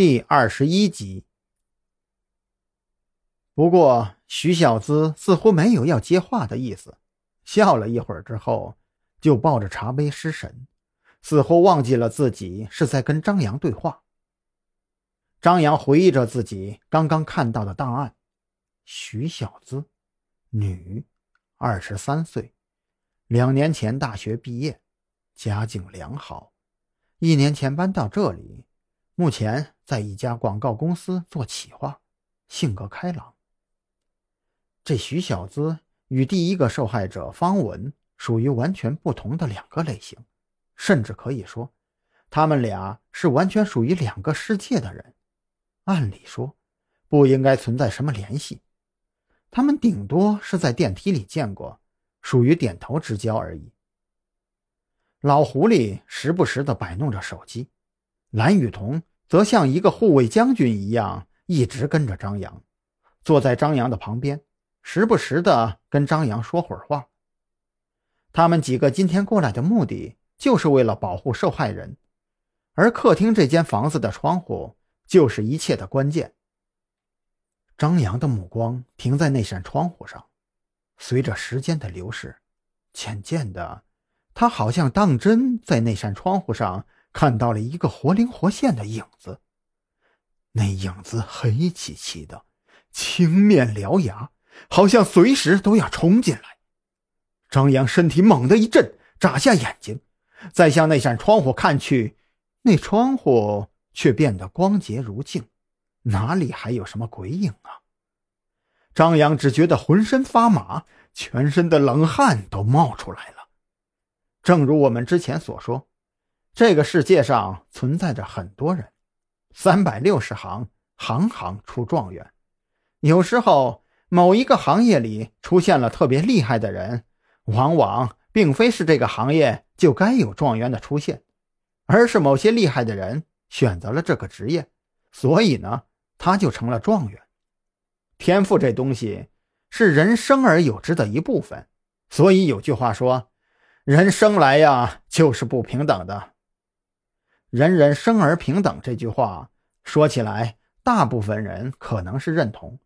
第二十一集。不过，徐小姿似乎没有要接话的意思，笑了一会儿之后，就抱着茶杯失神，似乎忘记了自己是在跟张扬对话。张扬回忆着自己刚刚看到的档案：徐小姿，女，二十三岁，两年前大学毕业，家境良好，一年前搬到这里。目前在一家广告公司做企划，性格开朗。这徐小姿与第一个受害者方文属于完全不同的两个类型，甚至可以说，他们俩是完全属于两个世界的人。按理说，不应该存在什么联系，他们顶多是在电梯里见过，属于点头之交而已。老狐狸时不时地摆弄着手机，蓝雨桐。则像一个护卫将军一样，一直跟着张扬，坐在张扬的旁边，时不时的跟张扬说会儿话。他们几个今天过来的目的，就是为了保护受害人，而客厅这间房子的窗户，就是一切的关键。张扬的目光停在那扇窗户上，随着时间的流逝，渐渐的，他好像当真在那扇窗户上。看到了一个活灵活现的影子，那影子黑漆漆的，青面獠牙，好像随时都要冲进来。张扬身体猛地一震，眨下眼睛，再向那扇窗户看去，那窗户却变得光洁如镜，哪里还有什么鬼影啊？张扬只觉得浑身发麻，全身的冷汗都冒出来了。正如我们之前所说。这个世界上存在着很多人，三百六十行，行行出状元。有时候，某一个行业里出现了特别厉害的人，往往并非是这个行业就该有状元的出现，而是某些厉害的人选择了这个职业，所以呢，他就成了状元。天赋这东西是人生而有之的一部分，所以有句话说：“人生来呀，就是不平等的。”人人生而平等这句话说起来，大部分人可能是认同，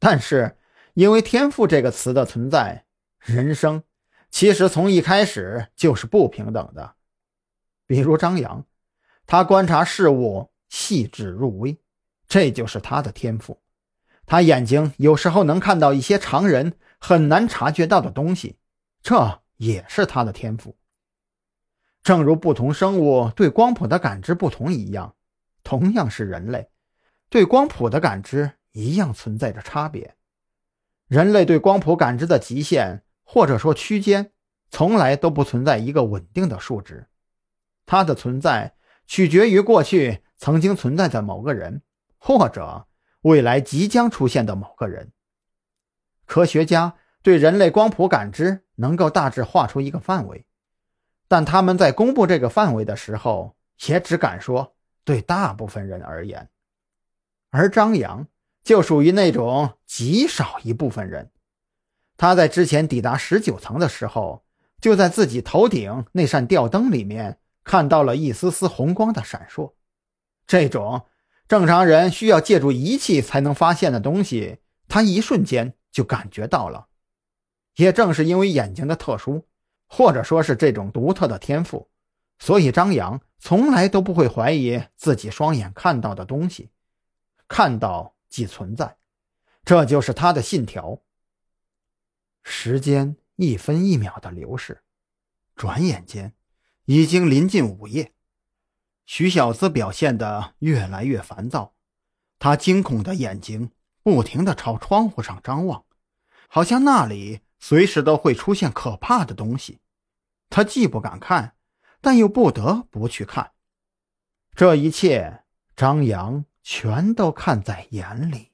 但是因为“天赋”这个词的存在，人生其实从一开始就是不平等的。比如张扬，他观察事物细致入微，这就是他的天赋。他眼睛有时候能看到一些常人很难察觉到的东西，这也是他的天赋。正如不同生物对光谱的感知不同一样，同样是人类，对光谱的感知一样存在着差别。人类对光谱感知的极限或者说区间，从来都不存在一个稳定的数值，它的存在取决于过去曾经存在的某个人，或者未来即将出现的某个人。科学家对人类光谱感知能够大致画出一个范围。但他们在公布这个范围的时候，也只敢说对大部分人而言，而张扬就属于那种极少一部分人。他在之前抵达十九层的时候，就在自己头顶那扇吊灯里面看到了一丝丝红光的闪烁。这种正常人需要借助仪器才能发现的东西，他一瞬间就感觉到了。也正是因为眼睛的特殊。或者说是这种独特的天赋，所以张扬从来都不会怀疑自己双眼看到的东西，看到即存在，这就是他的信条。时间一分一秒的流逝，转眼间已经临近午夜。徐小姿表现得越来越烦躁，他惊恐的眼睛不停地朝窗户上张望，好像那里。随时都会出现可怕的东西，他既不敢看，但又不得不去看。这一切，张扬全都看在眼里。